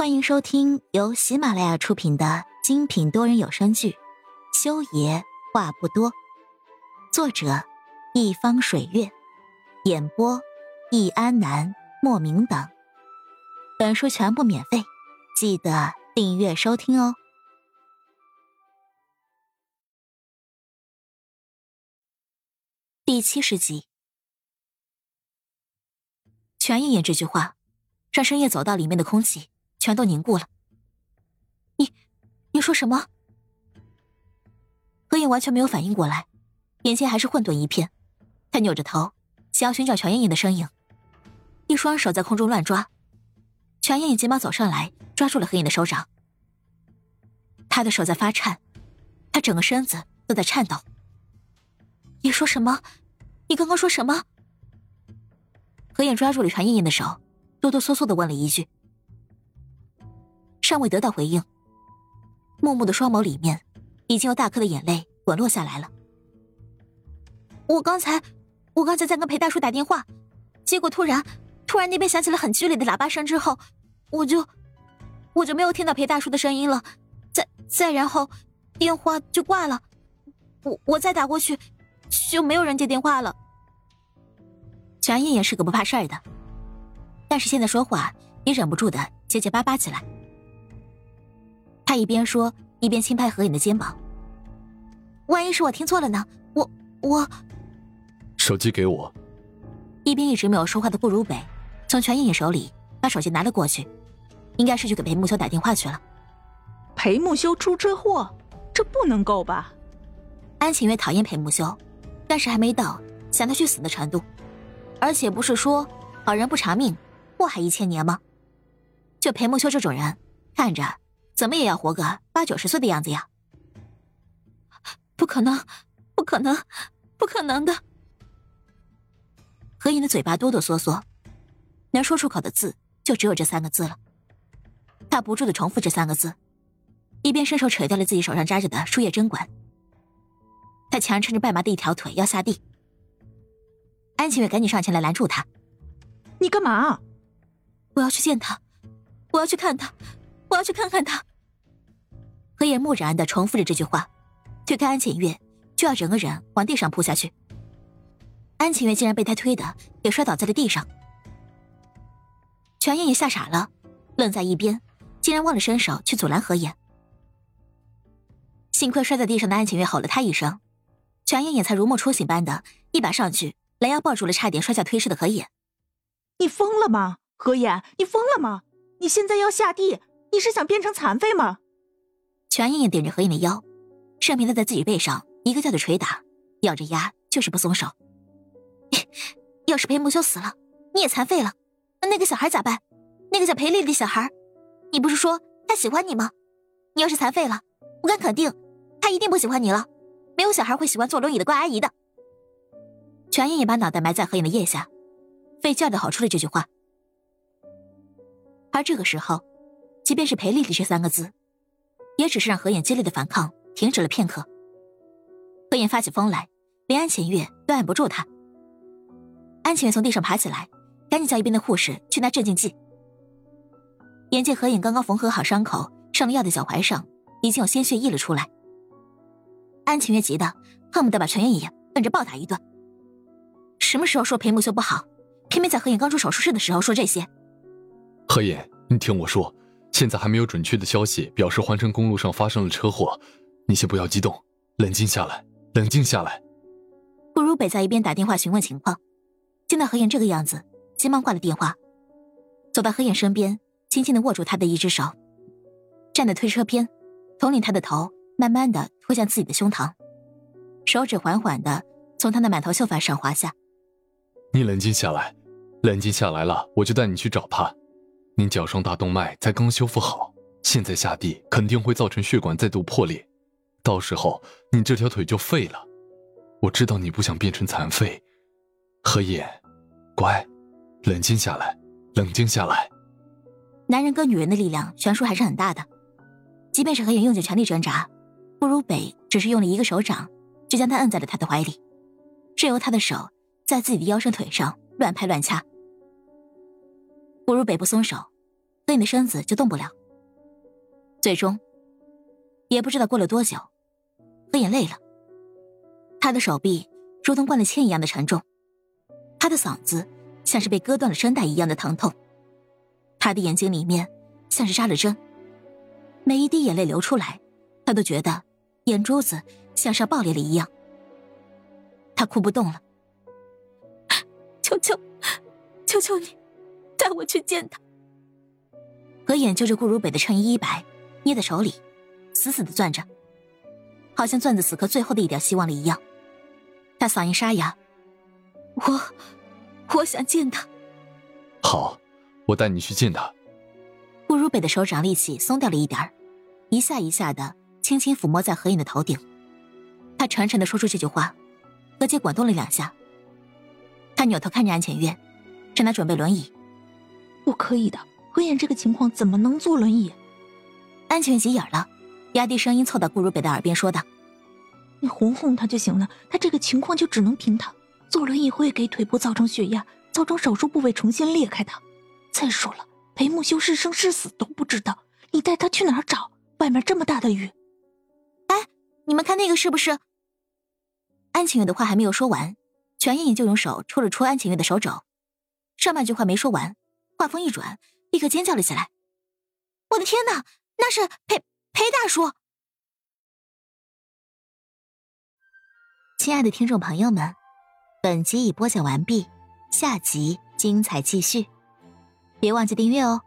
欢迎收听由喜马拉雅出品的精品多人有声剧《修爷话不多》，作者：一方水月，演播：易安南、莫名等。本书全部免费，记得订阅收听哦。第七十集，全爷爷这句话，让深夜走到里面的空气。全都凝固了。你，你说什么？何影完全没有反应过来，眼前还是混沌一片。他扭着头，想要寻找全艳艳的身影，一双手在空中乱抓。全艳艳急忙走上来，抓住了何影的手掌。他的手在发颤，他整个身子都在颤抖。你说什么？你刚刚说什么？何影抓住了全艳艳的手，哆哆嗦嗦的问了一句。尚未得到回应，木木的双眸里面已经有大颗的眼泪滚落下来了。我刚才，我刚才在跟裴大叔打电话，结果突然，突然那边响起了很剧烈的喇叭声，之后，我就，我就没有听到裴大叔的声音了。再再然后，电话就挂了。我我再打过去，就没有人接电话了。全燕燕是个不怕事儿的，但是现在说话也忍不住的结结巴巴起来。他一边说，一边轻拍何影的肩膀。万一是我听错了呢？我我，手机给我。一边一直没有说话的顾如北，从全影影手里把手机拿了过去，应该是去给裴木修打电话去了。裴木修出车祸，这不能够吧？安晴月讨厌裴木修，但是还没到想他去死的程度。而且不是说好人不查命，祸害一千年吗？就裴木修这种人，看着。怎么也要活个八九十岁的样子呀？不可能，不可能，不可能的！何影的嘴巴哆哆嗦嗦，能说出口的字就只有这三个字了。他不住的重复这三个字，一边伸手扯掉了自己手上扎着的输液针管。他强撑着半麻的一条腿要下地，安晴月赶紧上前来拦住他：“你干嘛？我要去见他，我要去看他，我要去看看他。”何言木然的重复着这句话，推开安浅月，就要整个人往地上扑下去。安浅月竟然被他推的也摔倒在了地上。全燕也吓傻了，愣在一边，竟然忘了伸手去阻拦何言。幸亏摔在地上的安浅月吼了他一声，全燕也才如梦初醒般的一把上去拦腰抱住了差点摔下推尸的何言。你疯了吗？何言，你疯了吗？你现在要下地，你是想变成残废吗？全艳艳顶着何影的腰，盛平的在自己背上一个劲的捶打，咬着牙就是不松手。要是裴木修死了，你也残废了，那那个小孩咋办？那个叫裴丽丽的小孩，你不是说他喜欢你吗？你要是残废了，我敢肯定，他一定不喜欢你了。没有小孩会喜欢坐轮椅的怪阿姨的。全艳艳把脑袋埋在何影的腋下，费劲的吼出了这句话。而这个时候，即便是裴丽丽这三个字。也只是让何眼激烈的反抗停止了片刻。何眼发起疯来，连安浅月都按不住他。安浅月从地上爬起来，赶紧叫一边的护士去拿镇静剂。眼见何眼刚刚缝合好伤口，上了药的脚踝上已经有鲜血溢了出来。安浅月急得恨不得把全爷爷摁着暴打一顿。什么时候说裴木修不好，偏偏在何眼刚出手术室的时候说这些？何眼，你听我说。现在还没有准确的消息表示环城公路上发生了车祸，你先不要激动，冷静下来，冷静下来。顾如北在一边打电话询问情况，见到何燕这个样子，急忙挂了电话，走到何燕身边，轻轻的握住她的一只手，站在推车边，统领她的头，慢慢的拖向自己的胸膛，手指缓缓的从她的满头秀发上滑下。你冷静下来，冷静下来了，我就带你去找他。您脚上大动脉才刚修复好，现在下地肯定会造成血管再度破裂，到时候你这条腿就废了。我知道你不想变成残废，何野，乖，冷静下来，冷静下来。男人跟女人的力量悬殊还是很大的，即便是何野用尽全力挣扎，不如北只是用了一个手掌，就将他摁在了他的怀里，任由他的手在自己的腰身腿上乱拍乱掐。不如北不松手，何影的身子就动不了。最终，也不知道过了多久，何影累了，他的手臂如同灌了铅一样的沉重，他的嗓子像是被割断了声带一样的疼痛，他的眼睛里面像是扎了针，每一滴眼泪流出来，他都觉得眼珠子像是要爆裂了一样。他哭不动了，求 求，求求你，带我去见他。何眼揪着顾如北的衬衣衣摆，捏在手里，死死的攥着，好像攥着此刻最后的一点希望了一样。他嗓音沙哑：“我，我想见他。”好，我带你去见他。顾如北的手掌力气松掉了一点一下一下的轻轻抚摸在何影的头顶。他沉沉的说出这句话。何洁滚动了两下，他扭头看着安浅月，正在准备轮椅。不可以的，何妍这个情况怎么能坐轮椅？安浅月急眼了，压低声音凑到顾如北的耳边说道：“你哄哄他就行了，他这个情况就只能凭他坐轮椅会给腿部造成血压，造成手术部位重新裂开的。再说了，裴木修是生是死都不知道，你带他去哪儿找？外面这么大的雨。哎，你们看那个是不是？”安晴月的话还没有说完，全艳颖就用手戳了戳安晴月的手肘。上半句话没说完，话锋一转，立刻尖叫了起来：“我的天哪，那是裴裴大叔！”亲爱的听众朋友们，本集已播讲完毕，下集精彩继续，别忘记订阅哦。